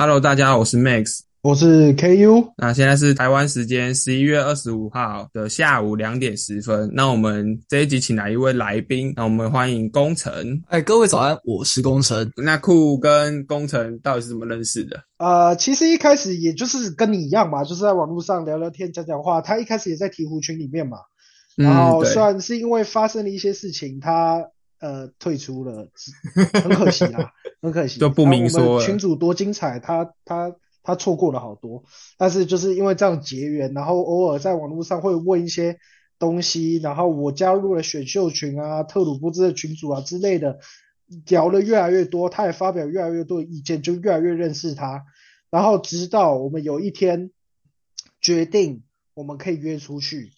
Hello，大家好，我是 Max。我是 KU，那现在是台湾时间十一月二十五号的下午两点十分。那我们这一集请来一位来宾，那我们欢迎工程。哎，各位早安，我是工程。那酷跟工程到底是怎么认识的？呃，其实一开始也就是跟你一样嘛，就是在网络上聊聊天、讲讲话。他一开始也在鹈鹕群里面嘛，然后虽然是因为发生了一些事情，他呃退出了，很可惜啦，很可惜，就不明说群主多精彩，他他。他错过了好多，但是就是因为这样结缘，然后偶尔在网络上会问一些东西，然后我加入了选秀群啊、特鲁布兹的群主啊之类的，聊了越来越多，他也发表越来越多的意见，就越来越认识他，然后直到我们有一天决定我们可以约出去，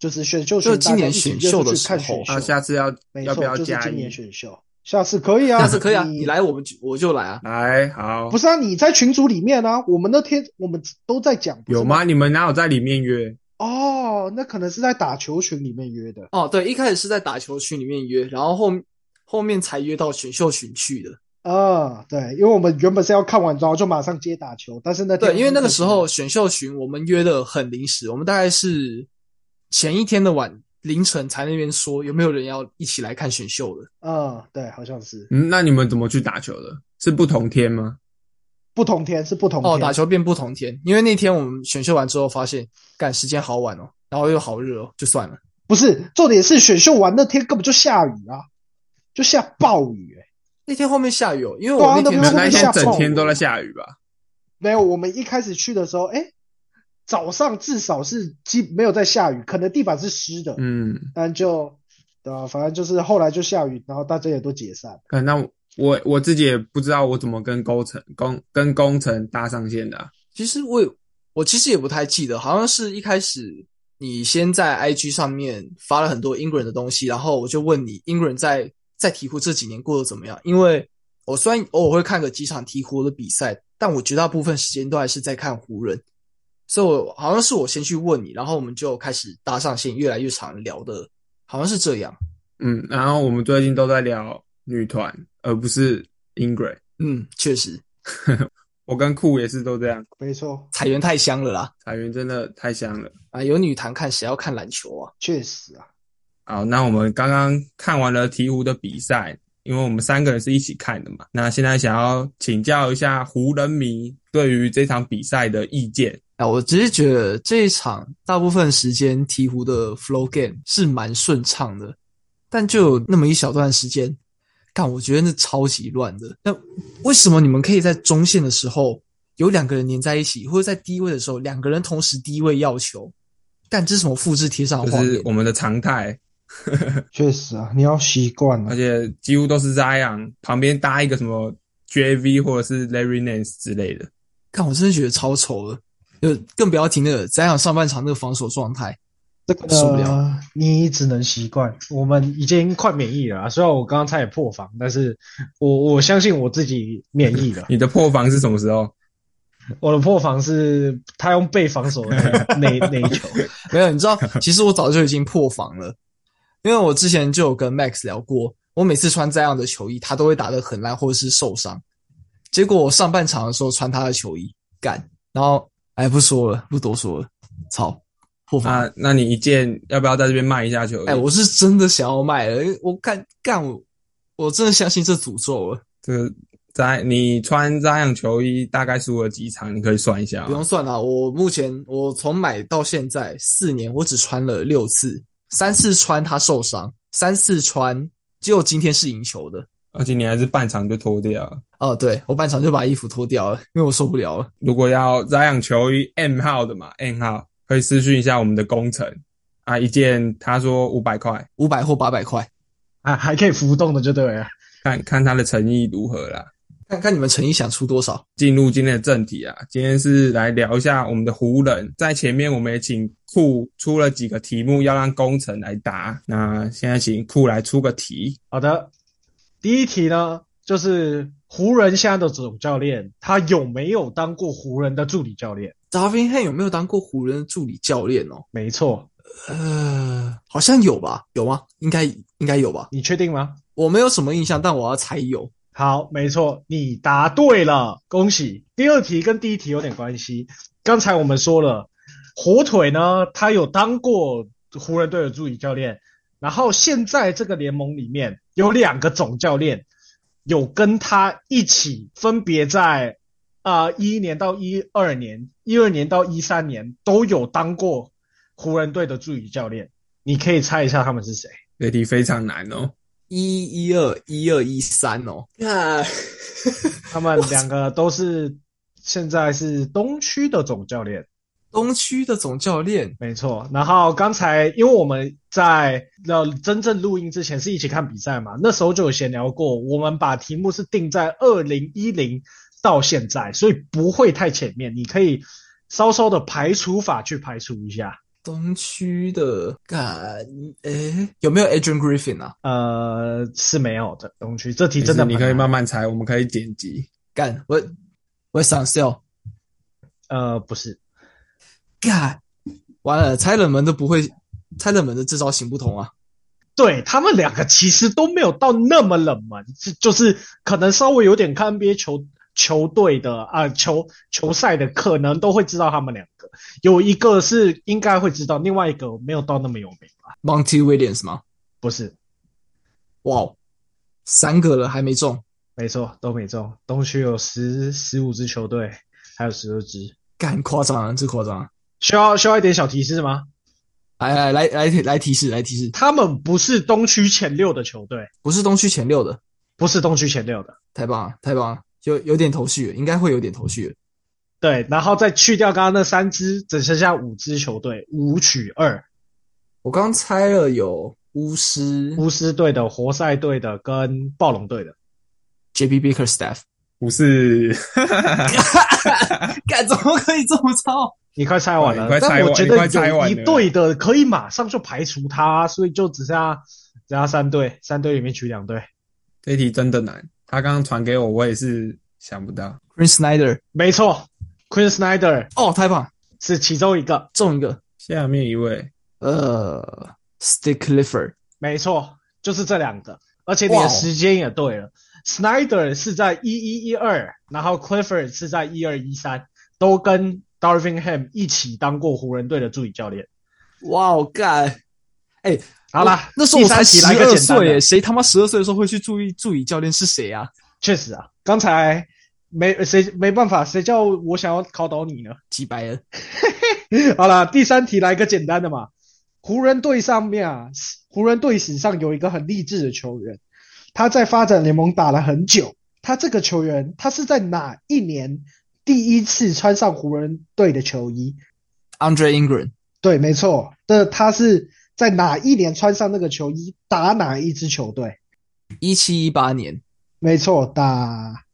就是选秀群，就今年选秀的时候，啊，下次要要不要加今年选秀？下次可以啊，下次可以啊，你来我们我就来啊，来好。不是啊，你在群组里面啊，我们那天我们都在讲。有吗？你们哪有在里面约？哦，那可能是在打球群里面约的。哦，对，一开始是在打球群里面约，然后后后面才约到选秀群去的。啊，对，因为我们原本是要看完之后就马上接打球，但是那对，因为那个时候选秀群我们约的很临时，我们大概是前一天的晚。凌晨才那边说有没有人要一起来看选秀的？啊，对，好像是。嗯，那你们怎么去打球的？是不同天吗？不同天是不同哦，打球变不同天，因为那天我们选秀完之后发现，赶时间好晚哦，然后又好热哦，就算了。不是，重点是选秀完那天根本就下雨啊，就下暴雨哎。那天后面下雨哦，因为我那天那天整天都在下雨吧？没有，我们一开始去的时候，哎。早上至少是基没有在下雨，可能地板是湿的，嗯，但就对吧？反正就是后来就下雨，然后大家也都解散。那我我自己也不知道我怎么跟工程工跟工程搭上线的。其实我我其实也不太记得，好像是一开始你先在 IG 上面发了很多英国人的东西，然后我就问你英国人在在鹈鹕这几年过得怎么样？因为我虽然偶尔会看个几场鹈鹕的比赛，但我绝大部分时间都还是在看湖人。所以，我好像是我先去问你，然后我们就开始搭上线，越来越常聊的，好像是这样。嗯，然后我们最近都在聊女团，而不是 Ingrid。嗯，确实，我跟酷也是都这样。没错，彩源太香了啦！彩源真的太香了啊！有女团看，谁要看篮球啊？确实啊。好，那我们刚刚看完了鹈鹕的比赛，因为我们三个人是一起看的嘛。那现在想要请教一下湖人迷对于这场比赛的意见。啊，我只是觉得这一场大部分时间鹈鹕的 flow game 是蛮顺畅的，但就有那么一小段时间，干我觉得那超级乱的。那为什么你们可以在中线的时候有两个人粘在一起，或者在低位的时候两个人同时低位要求？但这是什么复制贴上画面？我们的常态。确实啊，你要习惯了，而且几乎都是这样，旁边搭一个什么 JV 或者是 Larry Nance 之类的。看我真的觉得超丑的。就更不要提那个咱俩上半场那个防守状态，这个受不了。你只能习惯，我们已经快免疫了。虽然我刚刚差点破防，但是我我相信我自己免疫了。你的破防是什么时候？我的破防是他用被防守的那那一球。没有，你知道，其实我早就已经破防了，因为我之前就有跟 Max 聊过，我每次穿这样的球衣，他都会打得很烂或者是受伤。结果我上半场的时候穿他的球衣干，然后。哎，不说了，不多说了。操，破防！那那你一件要不要在这边卖一下球？哎，我是真的想要卖了。我干干我，我真的相信这诅咒了。这在你穿这样球衣大概输了几场？你可以算一下。不用算了，我目前我从买到现在四年，我只穿了六次，三次穿他受伤，三次穿只有今天是赢球的。而且你还是半场就脱掉了哦，对我半场就把衣服脱掉了，因为我受不了了。如果要这样球衣 M 号的嘛，M 号可以私讯一下我们的工程啊，一件他说五百块，五百或八百块啊，还可以浮动的就对了，看看他的诚意如何啦，看看你们诚意想出多少。进入今天的正题啊，今天是来聊一下我们的湖人，在前面我们也请库出了几个题目要让工程来答，那现在请库来出个题。好的。第一题呢，就是湖人现在的总教练，他有没有当过湖人的助理教练？达芬汉有没有当过湖人的助理教练哦？没错，呃，好像有吧？有吗？应该应该有吧？你确定吗？我没有什么印象，但我要猜有。好，没错，你答对了，恭喜。第二题跟第一题有点关系。刚才我们说了，火腿呢，他有当过湖人队的助理教练，然后现在这个联盟里面有两个总教练，有跟他一起分别在啊一一年到一二年、一二年到一三年都有当过湖人队的助理教练。你可以猜一下他们是谁？这题非常难哦。一一二一二一三哦，那他们两个都是现在是东区的总教练，东区的总教练，没错。然后刚才因为我们在要真正录音之前是一起看比赛嘛，那时候就有闲聊过，我们把题目是定在二零一零到现在，所以不会太前面，你可以稍稍的排除法去排除一下。东区的干诶，有没有 Adrian Griffin 啊？呃，是没有的。东区这题真的你可以慢慢猜，我们可以剪辑。干我我想笑，呃，不是，干完了，猜冷门的不会，猜冷门的这招行不通啊。对他们两个其实都没有到那么冷门，就就是可能稍微有点看 NBA 球球队的啊、球球赛的，可能都会知道他们两个。有一个是应该会知道，另外一个没有到那么有名吧？Monty Williams 吗？不是，哇哦，三个了还没中，没错，都没中。东区有十十五支球队，还有十二支。干夸张啊，这夸张啊！需要需要一点小提示吗？来来来来来提示来提示，他们不是东区前六的球队，不是东区前六的，不是东区前六的。太棒了太棒了，有有点头绪了，应该会有点头绪了。对，然后再去掉刚刚那三支，只剩下五支球队，五取二。我刚猜了有巫师、巫师队的、活塞队的跟暴龙队的。JB Bickerstaff，不是，干怎么可以这么操？你快猜完了，哦你快猜完但我觉你快得有一猜完了队的可以马上就排除他，所以就只剩下只剩下三队，三队里面取两队。这题真的难。他刚刚传给我，我也是想不到。Queen Snyder，没错，Queen Snyder 哦，太棒，是其中一个，中一个。下面一位，呃，Stick Clifford，没错，就是这两个，而且你的时间也对了。Snyder 是在一一一二，然后 Clifford 是在一二一三，都跟 Darvin Ham 一起当过湖人队的助理教练。哇哦，干！哎，好啦，那时候我才十二岁耶，谁他妈十二岁的时候会去注意助理教练是谁啊？确实啊，刚才没谁没办法，谁叫我想要考倒你呢？几百人，好啦，第三题来个简单的嘛。湖人队上面啊，湖人队史上有一个很励志的球员，他在发展联盟打了很久。他这个球员，他是在哪一年第一次穿上湖人队的球衣？Andre Ingram，对，没错，的他是在哪一年穿上那个球衣，打哪一支球队？一七一八年，没错，打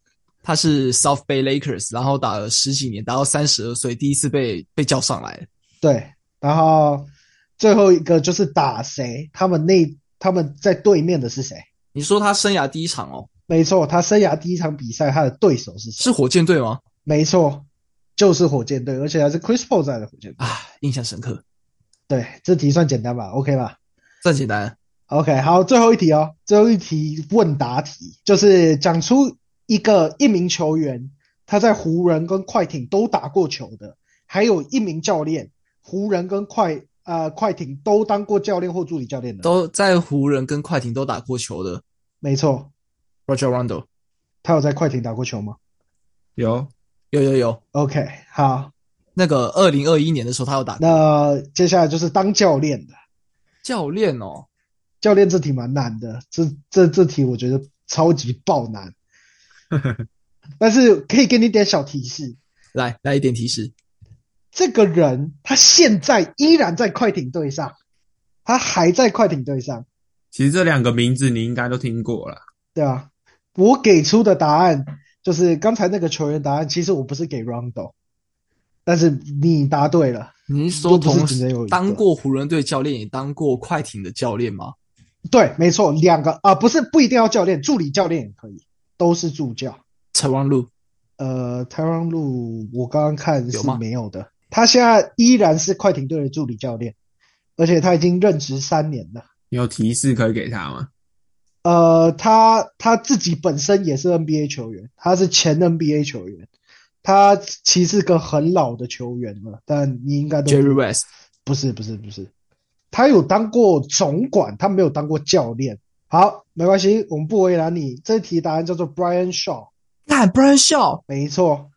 他是 South Bay Lakers，然后打了十几年，打到三十二岁，第一次被被叫上来。对，然后最后一个就是打谁？他们那他们在对面的是谁？你说他生涯第一场哦，没错，他生涯第一场比赛，他的对手是谁？是火箭队吗？没错，就是火箭队，而且还是 Chris Paul 在的火箭队。啊，印象深刻，对，这题算简单吧？OK 吧算简单。？OK，好，最后一题哦，最后一题问答题，就是讲出一个一名球员他在湖人跟快艇都打过球的，还有一名教练，湖人跟快呃快艇都当过教练或助理教练的。都在湖人跟快艇都打过球的没错，Roger Rondo，他有在快艇打过球吗有有有有，？OK，好，那个二零二一年的时候他有打那接下来就是当教练的。教练哦，教练这题蛮难的，这这这题我觉得超级爆难，但是可以给你点小提示，来来一点提示，这个人他现在依然在快艇队上，他还在快艇队上，其实这两个名字你应该都听过了。对啊，我给出的答案就是刚才那个球员答案，其实我不是给 Rondo，但是你答对了，你是说同只能有当过湖人队教练，也当过快艇的教练吗？对，没错，两个啊，不是不一定要教练，助理教练也可以，都是助教。陈王路呃，台湾路我刚刚看是没有的，他现在依然是快艇队的助理教练，而且他已经任职三年了。你有提示可以给他吗？呃，他他自己本身也是 NBA 球员，他是前 NBA 球员，他其实个很老的球员了，但你应该都 Jerry West 不是不是不是，他有当过总管，他没有当过教练。好，没关系，我们不为难你。这题答案叫做 Brian Shaw，看 Brian Shaw，没错，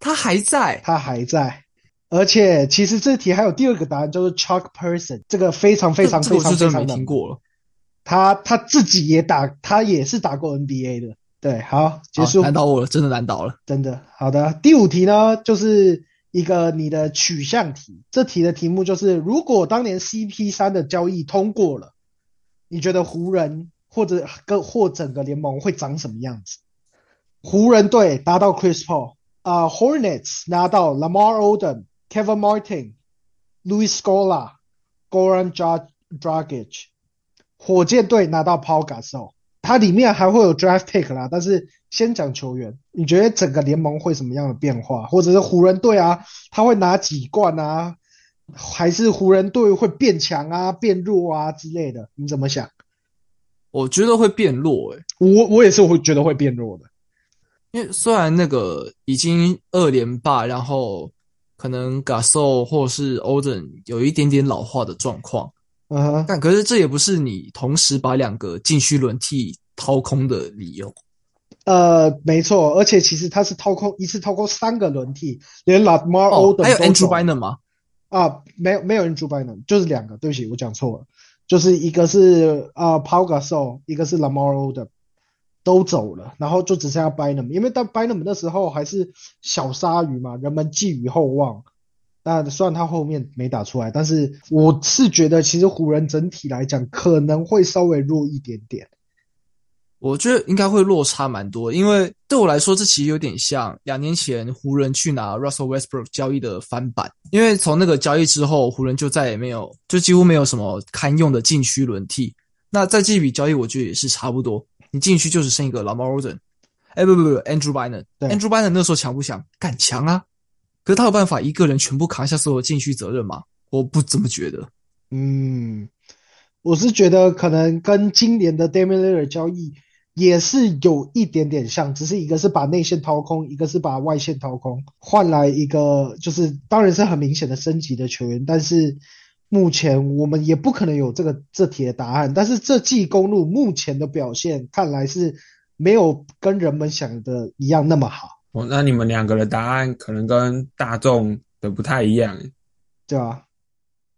他还在，他还在。而且其实这题还有第二个答案，叫做 Chuck Person，这个非常非常非常非常的听过了。他他自己也打，他也是打过 NBA 的。对，好，结束好。难倒我了，真的难倒了。真的好的。第五题呢，就是一个你的取向题。这题的题目就是：如果当年 CP 三的交易通过了，你觉得湖人或者跟或整个联盟会长什么样子？湖人队拿到 Chris Paul，啊、h o r n e t s 拿到 Lamar Odom、Kevin Martin、Louis Scola、Goran Dra- Dragic，火箭队拿到 Paul Gasol。它里面还会有 draft pick 啦，但是先讲球员，你觉得整个联盟会什么样的变化？或者是湖人队啊，他会拿几冠啊？还是湖人队会变强啊、变弱啊之类的？你怎么想？我觉得会变弱、欸，我我也是会觉得会变弱的。因为虽然那个已经二连霸，然后可能 Gasol 或是 Oden 有一点点老化的状况，嗯哼，但可是这也不是你同时把两个禁区轮替掏空的理由。呃，没错，而且其实他是掏空一次掏空三个轮替，连 Lamar 哦 Odom 还有都 Andrew 走 Bynum 吗？啊，没有没有 Andrew Bynum，就是两个，对不起，我讲错了，就是一个是啊 Paul Gasol，一个是 Lamar Odom，都走了，然后就只剩下 Bynum，因为到 Bynum 那时候还是小鲨鱼嘛，人们寄予厚望。那虽然他后面没打出来，但是我是觉得其实湖人整体来讲可能会稍微弱一点点。我觉得应该会落差蛮多，因为对我来说，这其实有点像两年前湖人去拿 Russell Westbrook 交易的翻版。因为从那个交易之后，湖人就再也没有，就几乎没有什么堪用的禁区轮替。那在这笔交易，我觉得也是差不多。你禁区就只剩一个 Lamar Odom，哎不不不，Andrew Bynum，Andrew Bynum 那时候强不强？敢强啊！可是他有办法一个人全部扛下所有禁区责任吗？我不这么觉得。嗯，我是觉得可能跟今年的 Damian l i l l a r 交易也是有一点点像，只是一个是把内线掏空，一个是把外线掏空，换来一个就是当然是很明显的升级的球员，但是目前我们也不可能有这个这题的答案。但是这季公路目前的表现看来是没有跟人们想的一样那么好，哦，那你们两个的答案可能跟大众的不太一样。对啊？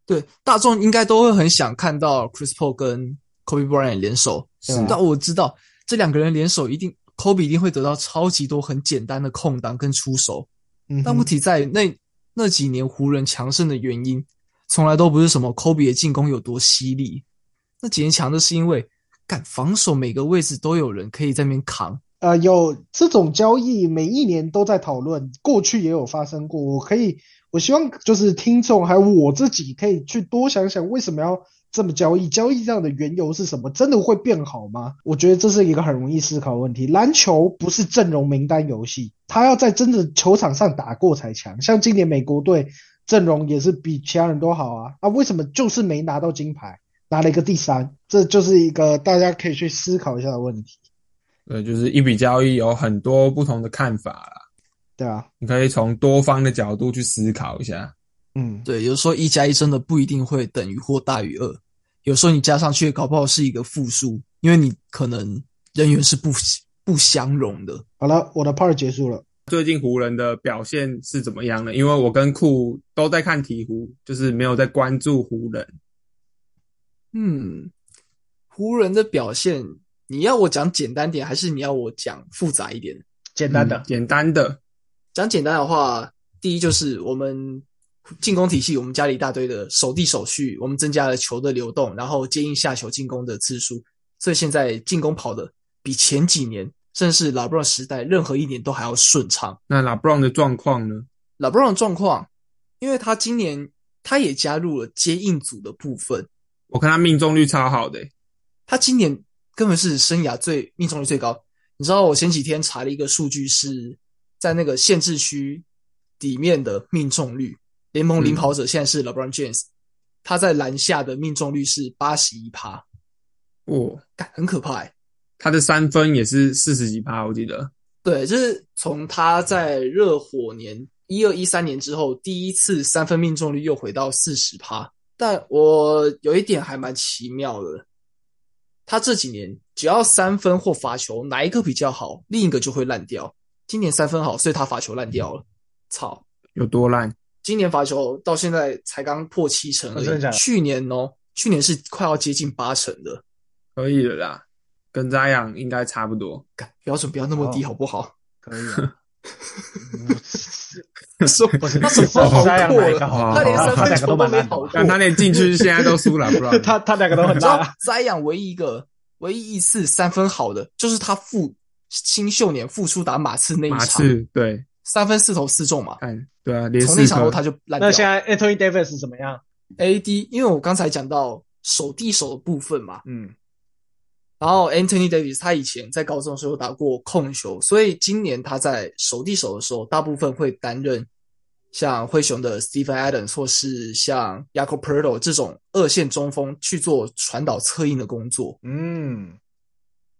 对，大众应该都会很想看到 Chris Paul 跟 Kobe Bryant 联手，但我知道这两个人联手一定 Kobe 一定会得到超级多很简单的空档跟出手。嗯，但问题在于那那几年湖人强盛的原因，从来都不是什么 Kobe 的进攻有多犀利，那几年强的是因为干防守每个位置都有人可以在那边扛。呃，有这种交易，每一年都在讨论，过去也有发生过。我可以，我希望就是听众还有我自己可以去多想想，为什么要这么交易？交易这样的缘由是什么？真的会变好吗？我觉得这是一个很容易思考问题。篮球不是阵容名单游戏，他要在真的球场上打过才强。像今年美国队阵容也是比其他人都好啊，啊，为什么就是没拿到金牌，拿了一个第三？这就是一个大家可以去思考一下的问题，对，就是一笔交易有很多不同的看法啦，对啊，你可以从多方的角度去思考一下。嗯。对，有时候一加一真的不一定会等于或大于二，有时候你加上去搞不好是一个负数，因为你可能人员是不不相容的。好了，我的 part 结束了。最近湖人的表现是怎么样呢？因为我跟库都在看鹈鹕，就是没有在关注湖人。嗯，湖人的表现，你要我讲简单点，还是你要我讲复杂一点？简单的，嗯简单的，讲简单的话，第一就是我们进攻体系，我们加了一大堆的守地手续，我们增加了球的流动，然后接应下球进攻的次数，所以现在进攻跑的比前几年，甚至是老布朗时代任何一年都还要顺畅。那拉布朗的状况呢？老布朗的状况，因为他今年他也加入了接应组的部分，我看他命中率超好的、欸他今年根本是生涯最命中率最高。你知道我前几天查了一个数据，是在那个限制区里面的命中率，联盟领跑者现在是 LeBron James，、他在篮下的命中率是八十一趴，哦，干很可怕、欸。他的三分也是四十几趴，我记得。对，就是从他在热火年一二一三年之后，第一次三分命中率又回到四十趴。但我有一点还蛮奇妙的，他这几年只要三分或罚球哪一个比较好，另一个就会烂掉。今年三分好，所以他罚球烂掉了。操，有多烂？今年罚球到现在才刚破七成而已。真的假的去年哦，去年是快要接近八成的。可以了啦，跟扎养应该差不多。干标准不要那么低哦好不好？可以啊。说他什么好扎养过了？他连他两个三分球都没好过。但他连禁区现在都输了，不然 他他两个都很烂啊。栽养唯一一个唯一一次三分好的，就是他复新秀年复出打马刺那一马场，刺对，三分四投四中嘛。看对啊，连从那场后他就烂掉那。现在 Anthony Davis 怎么样？AD，因为我刚才讲到手递手的部分嘛，嗯，然后 Anthony Davis 他以前在高中的时候打过控球，所以今年他在手递手的时候，大部分会担任像灰熊的 Stephen Adams 或是像 Jakob p e r t o 这种二线中锋去做传导策应的工作。嗯，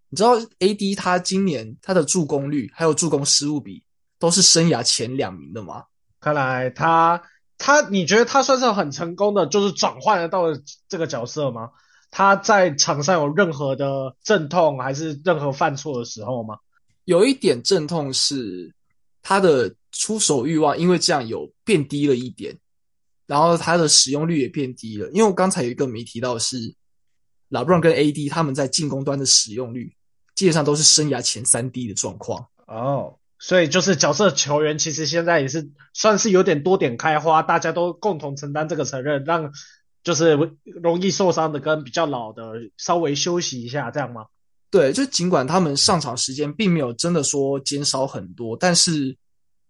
你知道 AD 他今年他的助攻率还有助攻失误比都是生涯前两名的吗？看来他他，你觉得他算是很成功的，就是转换得到这个角色吗？他在场上有任何的阵痛，还是任何犯错的时候吗？有一点阵痛是他的出手欲望，因为这样有变低了一点，然后他的使用率也变低了。因为我刚才有一个没提到是，老布朗跟 AD 他们在进攻端的使用率基本上都是生涯前三低的状况。哦，所以就是角色球员其实现在也是算是有点多点开花，大家都共同承担这个责任，让就是容易受伤的跟比较老的稍微休息一下，这样吗？对，就尽管他们上场时间并没有真的说减少很多，但是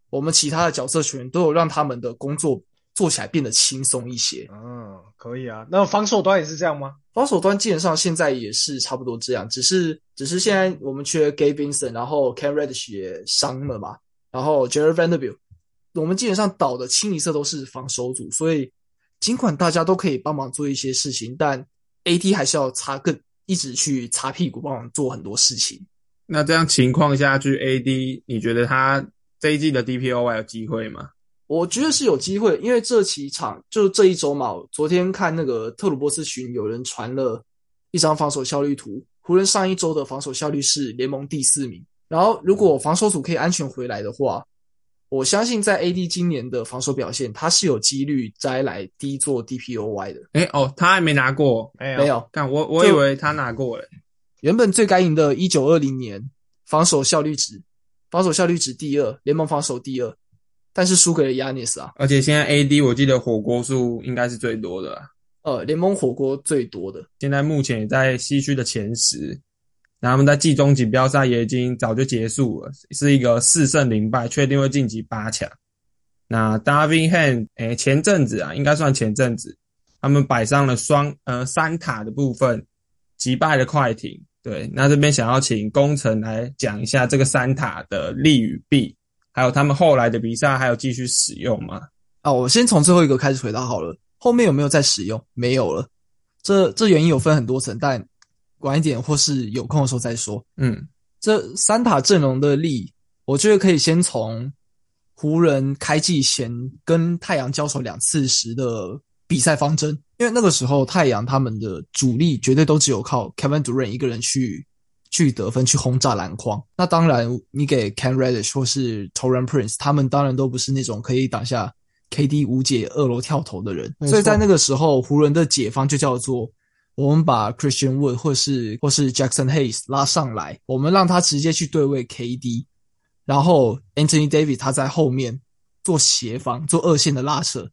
我们其他的角色球员都有让他们的工作做起来变得轻松一些。嗯，可以啊。那防守端也是这样吗？防守端基本上现在也是差不多这样，只是只是现在我们缺 Gabe Vincent，然后 Cam Reddish 也伤了嘛，然后 Jared Vanderbilt，我们基本上倒的清一色都是防守组，所以尽管大家都可以帮忙做一些事情，但 AD 还是要擦更一直去擦屁股帮忙做很多事情。那这样情况下去，AD 你觉得他这一季的 DPOY 有机会吗？我觉得是有机会，因为这几场就这一周嘛，昨天看那个特鲁波斯群有人传了一张防守效率图，湖人上一周的防守效率是联盟第四名。然后如果防守组可以安全回来的话，我相信在 AD 今年的防守表现，他是有几率摘来第一座 DPOY 的。诶哦，他还没拿过。没有，没有，但我我以为他拿过了。原本最该赢的1920年防守效率值，防守效率值第二，联盟防守第二，但是输给了 Yanis 啊。而且现在 AD 我记得火锅数应该是最多的啊，呃，联盟火锅最多的。现在目前也在西区的前十。那他们在季中锦标赛也已经早就结束了，是一个四胜零败，确定会晋级八强。那 Darvin Ham，诶，前阵子啊，应该算前阵子，他们摆上了双呃三塔的部分，击败了快艇。对，那这边想要请工程来讲一下这个三塔的利与弊，还有他们后来的比赛还有继续使用吗？啊，我先从最后一个开始回答好了。后面有没有再使用？没有了。这这原因有分很多层，但晚一点或是有空的时候再说。嗯，这三塔阵容的力，我觉得可以先从湖人开季前跟太阳交手两次时的比赛方针，因为那个时候太阳他们的主力绝对都只有靠 Kevin Durant 一个人去去得分、去轰炸篮筐。那当然，你给 Cam Reddish 或是 Toran Prince，他们当然都不是那种可以挡下 KD 无解二楼跳投的人。所以在那个时候，湖人的解方就叫做。我们把 Christian Wood 或是或是 Jackson Hayes 拉上来，我们让他直接去对位 KD，然后 Anthony Davis 他在后面做协防，做二线的拉扯。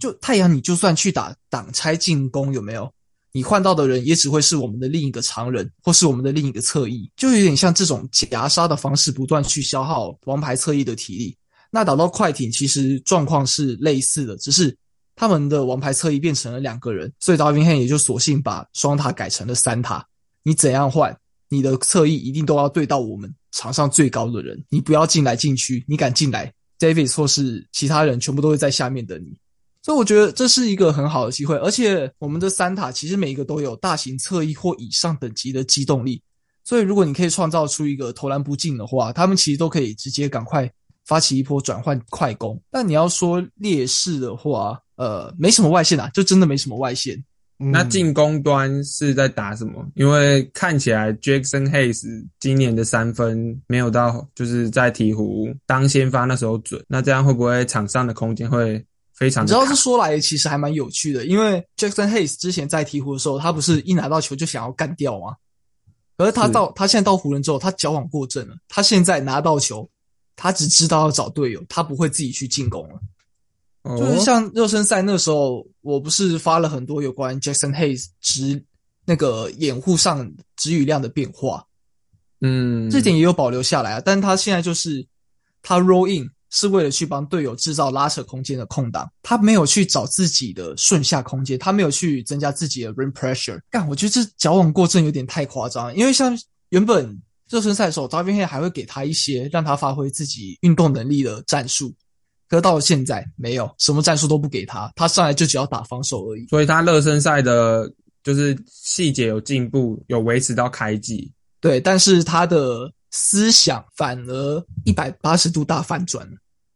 就太阳，你就算去打挡拆进攻，有没有？你换到的人也只会是我们的另一个常人，或是我们的另一个侧翼，就有点像这种夹杀的方式，不断去消耗王牌侧翼的体力。那打到快艇，其实状况是类似的，只是他们的王牌侧翼变成了两个人，所以 Darvin Ham 也就索性把双塔改成了三塔。你怎样换，你的侧翼一定都要对到我们场上最高的人，你不要进来禁区，你敢进来，Davis 或是其他人全部都会在下面等你。所以我觉得这是一个很好的机会，而且我们的三塔其实每一个都有大型侧翼或以上等级的机动力，所以如果你可以创造出一个投篮不进的话，他们其实都可以直接赶快发起一波转换快攻。但你要说劣势的话，呃，没什么外线啊，就真的没什么外线。那进攻端是在打什么？因为看起来 Jackson Hayes 今年的三分没有到，就是在鹈鹕当先发那时候准。那这样会不会场上的空间会非常？你知道这说来其实还蛮有趣的，因为 Jackson Hayes 之前在鹈鹕的时候，他不是一拿到球就想要干掉吗？可是他到他现在到湖人之后，他矫枉过正了。他现在拿到球，他只知道要找队友，他不会自己去进攻了。就是像热身赛那时候，我不是发了很多有关 Jackson Hayes 直那个掩护上值雨量的变化，嗯，这点也有保留下来啊。但他现在就是他 roll in 是为了去帮队友制造拉扯空间的空档，他没有去找自己的顺下空间，他没有去增加自己的 rim pressure。干，我觉得这矫枉过正有点太夸张，因为像原本热身赛的时候 i n 还会给他一些让他发挥自己运动能力的战术。可到了现在，没有什么战术都不给他，他上来就只要打防守而已。所以他热身赛的，就是细节有进步，有维持到开季。对，但是他的思想反而一百八十度大反转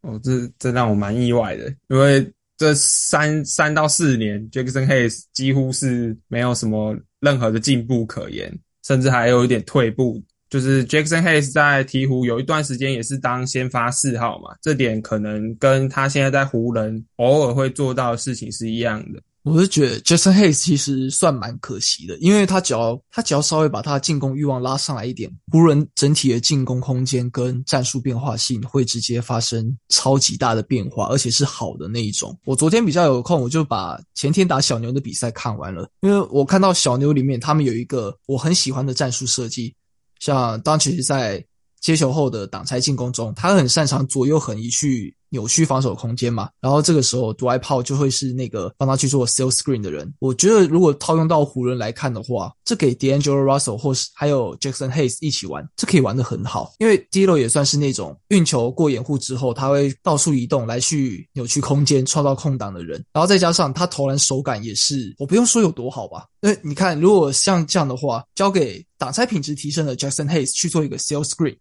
哦，这这让我蛮意外的，因为这三三到四年，Jackson Hayes 几乎是没有什么任何的进步可言，甚至还有一点退步。就是 Jackson Hayes 在鹈鹕有一段时间也是当先发四号嘛，这点可能跟他现在在湖人偶尔会做到的事情是一样的。我是觉得 Jackson Hayes 其实算蛮可惜的，因为他只要他只要稍微把他进攻欲望拉上来一点，湖人整体的进攻空间跟战术变化性会直接发生超级大的变化，而且是好的那一种。我昨天比较有空，我就把前天打小牛的比赛看完了，因为我看到小牛里面他们有一个我很喜欢的战术设计。像当其实在接球后的挡拆进攻中，他很擅长左右横移去扭曲防守空间嘛。然后这个时候，独爱炮就会是那个帮他去做 sell screen 的人。我觉得如果套用到湖人来看的话，这给 D'Angelo Russell 或是还有 Jackson Hayes 一起玩，这可以玩得很好。因为 D'Lo 也算是那种运球过掩护之后，他会到处移动来去扭曲空间、创造空档的人。然后再加上他投篮手感也是，我不用说有多好吧。那你看，如果像这样的话，交给挡拆品质提升的 Jackson Hayes 去做一个 sell screen。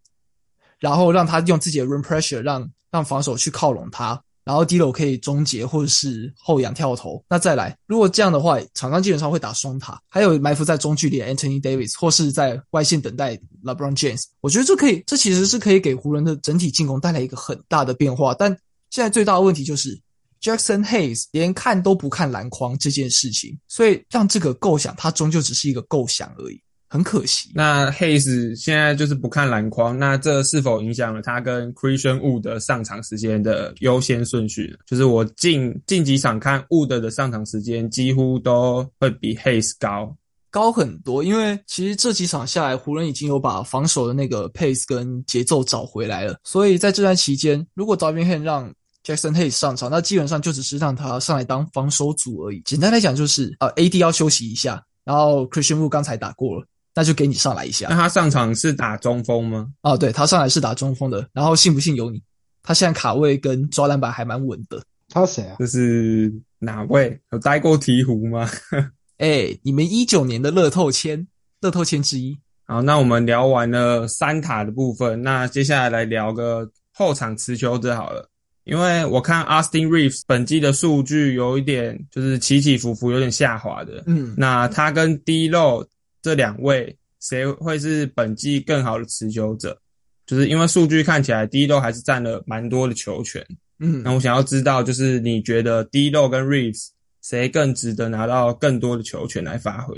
然后让他用自己的 room pressure 让让防守去靠拢他，然后 d l o 可以终结或者是后仰跳投。那再来，如果这样的话，场上基本上会打双塔，还有埋伏在中距离 Anthony Davis 或是在外线等待 LeBron James。我觉得这可以，这其实是可以给湖人的整体进攻带来一个很大的变化。但现在最大的问题就是 Jackson Hayes 连看都不看篮筐这件事情，所以让这个构想它终究只是一个构想而已。很可惜，那 Hayes 现在就是不看篮筐，那这是否影响了他跟 Christian Wood 的上场时间的优先顺序？就是我近近几场看 Wood 的上场时间几乎都会比 Hayes 高高很多，因为其实这几场下来，湖人已经有把防守的那个 pace 跟节奏找回来了，所以在这段期间，如果 David Han 让 Jackson Hayes 上场，那基本上就只是让他上来当防守组而已。简单来讲就是呃 AD 要休息一下，然后 Christian Wood 刚才打过了。那就给你上来一下。那他上场是打中锋吗？哦，对他上来是打中锋的。然后信不信由你。他现在卡位跟抓篮板还蛮稳的。他谁啊？这是哪位？有待过鹈鹕吗？哎，你们一九年的乐透签，乐透签之一。好，那我们聊完了三塔的部分，那接下来来聊个后场持球者好了。因为我看 Austin Reeves 本季的数据有一点就是起起伏伏，有点下滑的。嗯，那他跟 D 漏。这两位谁会是本季更好的持久者？就是因为数据看起来，D 漏还是占了蛮多的球权。嗯，那我想要知道，就是你觉得 D 漏跟 Reeves 谁更值得拿到更多的球权来发挥？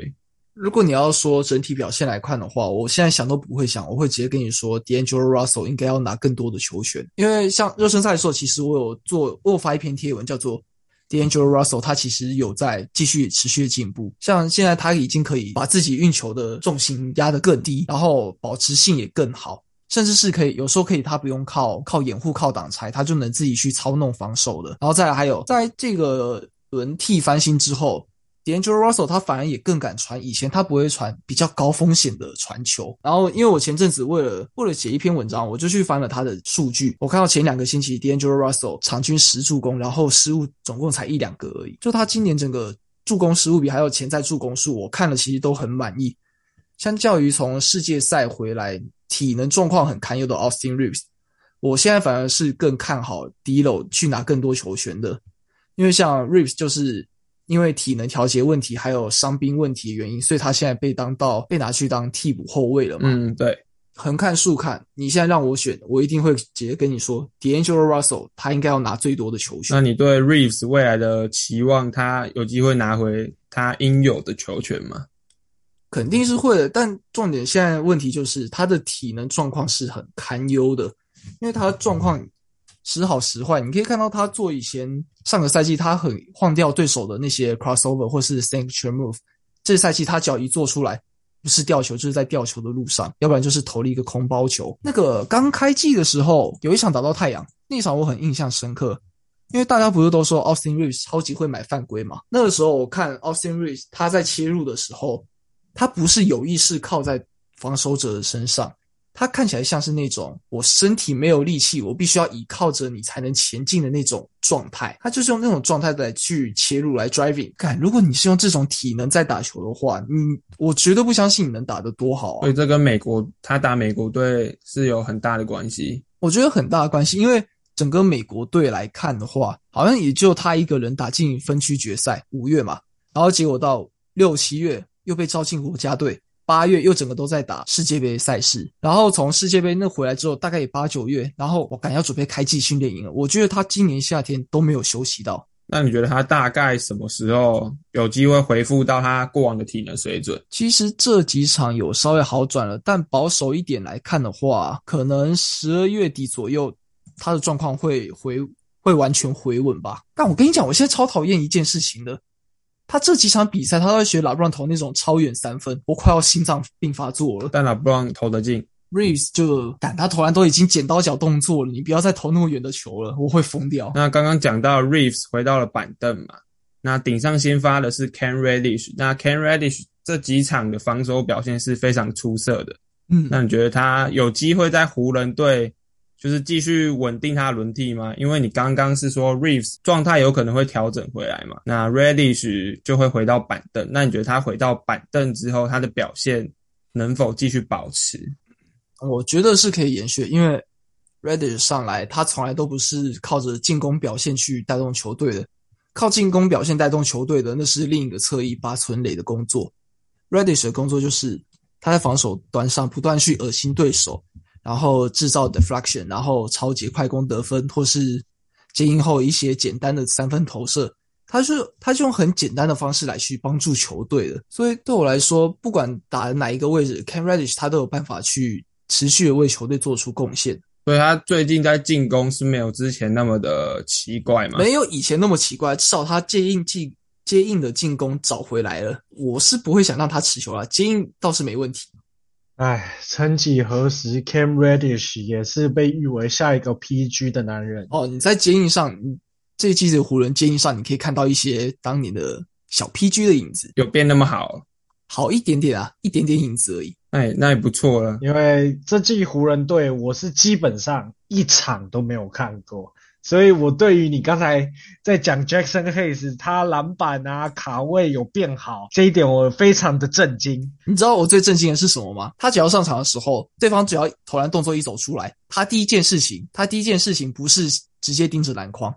如果你要说整体表现来看的话，我现在想都不会想，我会直接跟你说，D'Angelo Russell 应该要拿更多的球权。因为像热身赛的时候，其实我有做，我有发一篇贴文，叫做。D'Angelo Russell 他其实有在继续持续的进步，像现在他已经可以把自己运球的重心压得更低，然后保持性也更好，甚至是可以有时候可以他不用靠靠掩护靠挡拆，他就能自己去操弄防守的。然后再来还有在这个轮替翻新之后。D'Angelo Russell 他反而也更敢传，以前他不会传比较高风险的传球。然后因为我前阵子为了为了写一篇文章，我就去翻了他的数据。我看到前两个星期 D'Angelo Russell 场均十助攻，然后失误总共才一两个而已。就他今年整个助攻失误比还有潜在助攻数，我看了其实都很满意。相较于从世界赛回来体能状况很堪忧的 Austin Reeves，我现在反而是更看好 D'Lo 去拿更多球权的，因为像 Reeves 就是因为体能调节问题还有伤兵问题的原因，所以他现在被当到被拿去当替补后卫了嘛。嗯，对，横看竖看，你现在让我选，我一定会直接跟你说，D'Angelo Russell 他应该要拿最多的球权。那你对 Reeves 未来的期望，他有机会拿回他应有的球权吗？肯定是会的，但重点现在问题就是他的体能状况是很堪忧的，因为他状况时好时坏。你可以看到他做以前上个赛季他很晃掉对手的那些 crossover 或是 signature move，这赛季他只要一做出来，不是吊球就是在吊球的路上，要不然就是投了一个空包球。那个刚开季的时候有一场打到太阳，那场我很印象深刻，因为大家不是都说 Austin Reeves 超级会买犯规嘛？那个时候我看 Austin Reeves 他在切入的时候。他不是有意识靠在防守者的身上，他看起来像是那种我身体没有力气，我必须要倚靠着你才能前进的那种状态。他就是用那种状态来去切入来 driving。看，如果你是用这种体能在打球的话，你我绝对不相信你能打得多好啊！所以这跟美国他打美国队是有很大的关系。我觉得很大的关系，因为整个美国队来看的话，好像也就他一个人打进分区决赛，五月嘛，然后结果到六七月。又被招进国家队，八月又整个都在打世界杯赛事，然后从世界杯那回来之后，大概也八九月，然后我赶要准备开季训练营了。我觉得他今年夏天都没有休息到。那你觉得他大概什么时候有机会恢复到他过往的体能水准？其实这几场有稍微好转了，但保守一点来看的话，可能十二月底左右他的状况会回会完全回稳吧。但我跟你讲，我现在超讨厌一件事情的。他这几场比赛，他都会学拉布朗投那种超远三分，我快要心脏病发作了。但拉布朗投得进，Reeves 就赶他投篮都已经剪刀脚动作了，你不要再投那么远的球了，我会疯掉。那刚刚讲到 Reeves 回到了板凳嘛，那顶上先发的是 Ken Reddish，那 Ken Reddish 这几场的防守表现是非常出色的。嗯，那你觉得他有机会在湖人队？就是继续稳定他的轮替吗？因为你刚刚是说 Reeves 状态有可能会调整回来嘛，那 Reddish 就会回到板凳。那你觉得他回到板凳之后，他的表现能否继续保持？我觉得是可以延续，因为 Reddish 上来他从来都不是靠着进攻表现去带动球队的，靠进攻表现带动球队的那是另一个侧翼八存垒的工作。Reddish 的工作就是他在防守端上不断去恶心对手。然后制造 deflection，然后超级快攻得分，或是接应后一些简单的三分投射，他是他就用很简单的方式来去帮助球队的。所以对我来说，不管打哪一个位置，Cam Reddish 他都有办法去持续的为球队做出贡献。所以他最近在进攻是没有之前那么的奇怪吗？没有以前那么奇怪，至少他接应进接应的进攻找回来了。我是不会想让他持球了，接应倒是没问题。唉，曾几何时，Cam Reddish 也是被誉为下一个 PG 的男人哦。你在接应上，这一季的湖人接应上，你可以看到一些当年的小 PG 的影子，有变那么好？好一点点啊，一点点影子而已。哎，那也不错了。因为这季湖人队，我是基本上一场都没有看过。所以，我对于你刚才在讲 Jackson Hayes，他篮板啊、卡位有变好这一点，我非常的震惊。你知道我最震惊的是什么吗？他只要上场的时候，对方只要投篮动作一走出来，他第一件事情，他第一件事情不是直接盯着篮筐，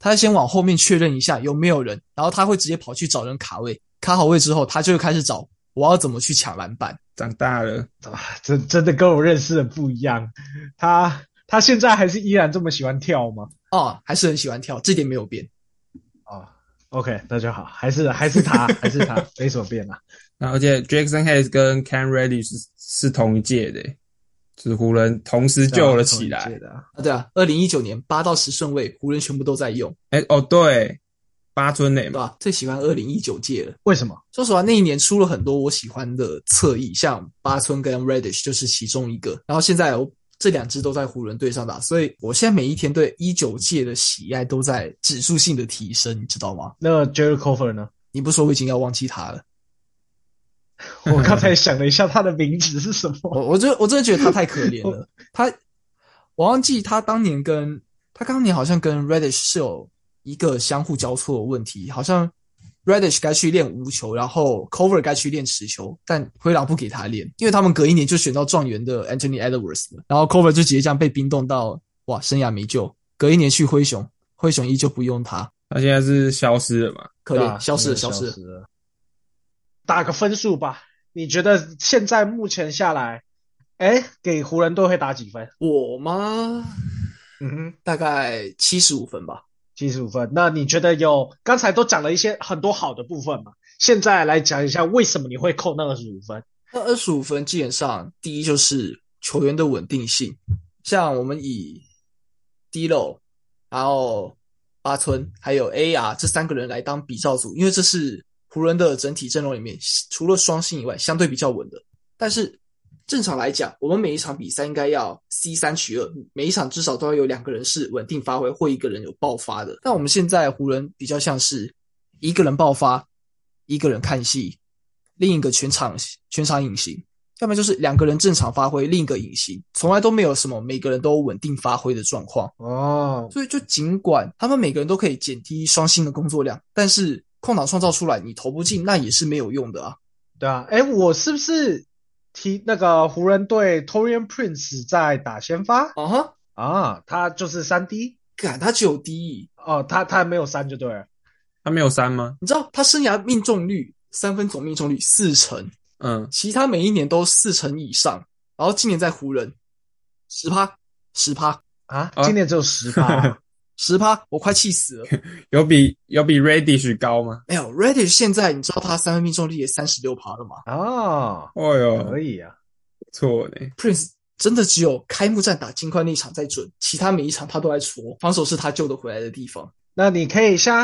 他先往后面确认一下有没有人，然后他会直接跑去找人卡位，卡好位之后，他就会开始找我要怎么去抢篮板。长大了，啊真真的跟我认识的不一样。他他现在还是依然这么喜欢跳吗？哦，还是很喜欢跳，这点没有变。哦，OK，那就好，还是还是他，还是他，没什么变啊。那而且 Jackson Hayes 跟 Cam Reddish 是是同一届的，就是湖人同时救了起来的啊。对啊，二零一九年八到十顺位，湖人全部都在用。哎，哦对，八村垒嘛，最喜欢二零一九届了。为什么？说实话，那一年出了很多我喜欢的侧翼，像八村跟 Reddish 就是其中一个。然后现在我。这两支都在湖人队上打，所以我现在每一天对一九届的喜爱都在指数性的提升，你知道吗？那 Jerry Cofer 呢？你不说我已经要忘记他了。我刚才想了一下他的名字是什么，我我真我真的觉得他太可怜了。他我忘记他当年跟他当年好像跟 Reddish 是有一个相互交错的问题，好像 Radish 该去练无球，然后 Cover 该去练持球，但灰狼不给他练，因为他们隔一年就选到状元的 Anthony Edwards 了，然后 Cover 就直接这样被冰冻到哇，生涯没救。隔一年去灰熊，灰熊依旧不用他，他现在是消失了嘛？可怜，啊消失了，消失了。打个分数吧，你觉得现在目前下来，哎，给湖人队会打几分？我吗？嗯哼，大概七十五分吧。七十五分。那你觉得有刚才都讲了一些很多好的部分嘛？现在来讲一下为什么你会扣那二十五分？那二十五分基本上第一就是球员的稳定性，像我们以 D-Lo，然后巴村还有 AR 这三个人来当比照组，因为这是湖人的整体阵容里面除了双星以外相对比较稳的。但是正常来讲，我们每一场比赛应该要 C 三取二，每一场至少都要有两个人是稳定发挥，或一个人有爆发的。但我们现在湖人比较像是一个人爆发，一个人看戏，另一个全场全场隐形，要么就是两个人正常发挥，另一个隐形，从来都没有什么每个人都稳定发挥的状况。哦，所以就尽管他们每个人都可以减低双星的工作量，但是空档创造出来你投不进，那也是没有用的啊。对啊，哎，我是不是提那个湖人队 Torian Prince 在打先发。啊哈，啊？他就是三 D 敢他只有 D，哦，他他没有三就对了。他没有三吗？你知道他生涯命中率三分总命中率四成，嗯，其他每一年都四成以上，然后今年在湖人十趴十趴。啊，啊今年只有十趴，十趴，我快气死了。有比有比 Radish 高吗？没有 Reddish 现在你知道他三分命中率也三十六趴了吗哦，哦哟，可以啊。不错呢。？Prince 真的只有开幕战打金块那一场在准，其他每一场他都在戳，防守是他救得回来的地方。那你可以先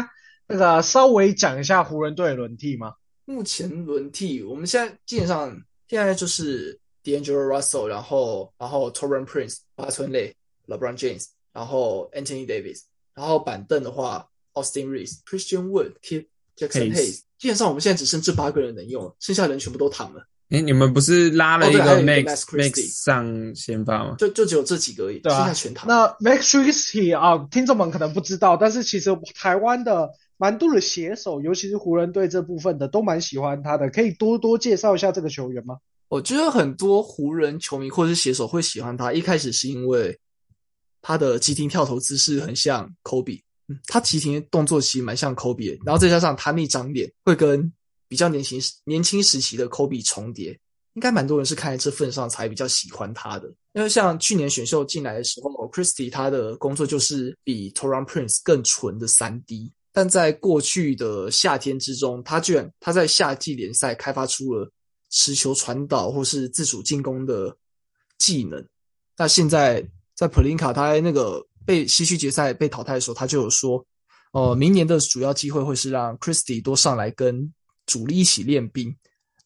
那个稍微讲一下湖人队轮替吗？目前轮替，我们现在基本上现在就是 D'Angelo Russell，然后然后 Torrent Prince、八村垒、LeBron James，然后 Anthony Davis，然后板凳的话 Austin Reeves、Christian Wood、Kip Jackson Hayes 基本上我们现在只剩这八个人能用了，剩下人全部都躺了，诶，你们不是拉了一个 Max Max Christie Max 上先发吗？就就只有这几个而已，对啊剩下全躺。那 Max Christie 啊，听众们可能不知道，但是其实台湾的蛮多的写手，尤其是湖人队这部分的，都蛮喜欢他的。可以多多介绍一下这个球员吗？我觉得很多湖人球迷或者是写手会喜欢他，一开始是因为他的急停跳投姿势很像 Kobe，嗯，他急停动作其实蛮像 Kobe，然后再加上他那张脸会跟比较年轻时年轻时期的 Kobe 重叠，应该蛮多人是看在这份上才比较喜欢他的。因为像去年选秀进来的时候，Christie 他的工作就是比 Toran Prince 更纯的三 D，但在过去的夏天之中，他居然他在夏季联赛开发出了持球传导或是自主进攻的技能。那现在在普林卡他那个被西区决赛被淘汰的时候，他就有说，呃，明年的主要机会会是让 Christie 多上来跟主力一起练兵。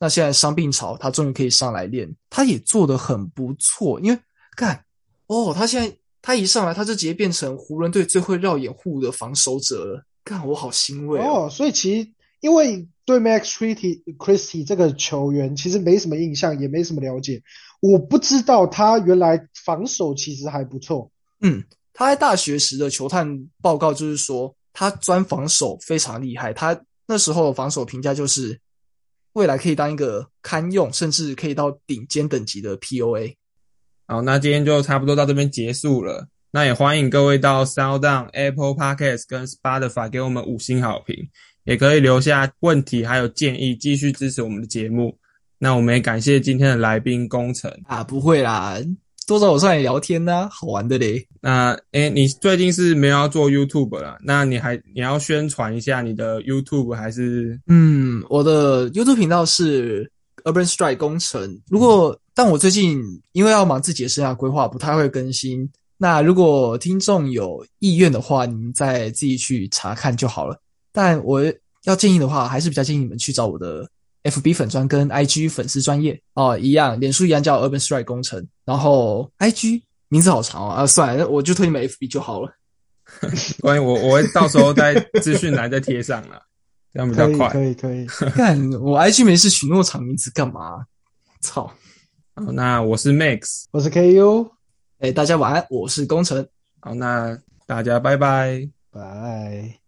那现在伤病潮，他终于可以上来练，他也做得很不错。因为干哦，他现在他一上来，他就直接变成湖人队最会绕掩护的防守者了。干，我好欣慰哦。所以其实因为对 Max Christie Christie 这个球员其实没什么印象，也没什么了解。我不知道他原来防守其实还不错。嗯，他在大学时的球探报告就是说，他专防守非常厉害。他那时候的防守评价就是，未来可以当一个堪用，甚至可以到顶尖等级的 POA。好，那今天就差不多到这边结束了。那也欢迎各位到 SoundOn、Apple Podcast 跟 Spotify 给我们五星好评，也可以留下问题还有建议，继续支持我们的节目。那我们也感谢今天的来宾工程。啊，不会啦，多找我上来聊天呢、好玩的嘞。那诶，你最近是没有要做 YouTube 了？那你还你要宣传一下你的 YouTube 还是？嗯，我的 YouTube 频道是 Urban Strike 工程。如果但我最近因为要忙自己的生涯规划，不太会更新。那如果听众有意愿的话，你们再自己去查看就好了。但我要建议的话，还是比较建议你们去找我的 FB 粉专跟 IG 粉丝专业哦，一样，脸书一样叫 Urban Strike 工程，然后 IG 名字好长哦啊，算了，我就推你们 FB 就好了。关于我我会到时候在资讯栏再贴上了，这样比较可以，快。可以，可以。干，我 IG 没事取那么长名字干嘛？操！好，那我是 Max。我是 KU，哎，大家晚安，我是工程。好，那大家拜拜。拜。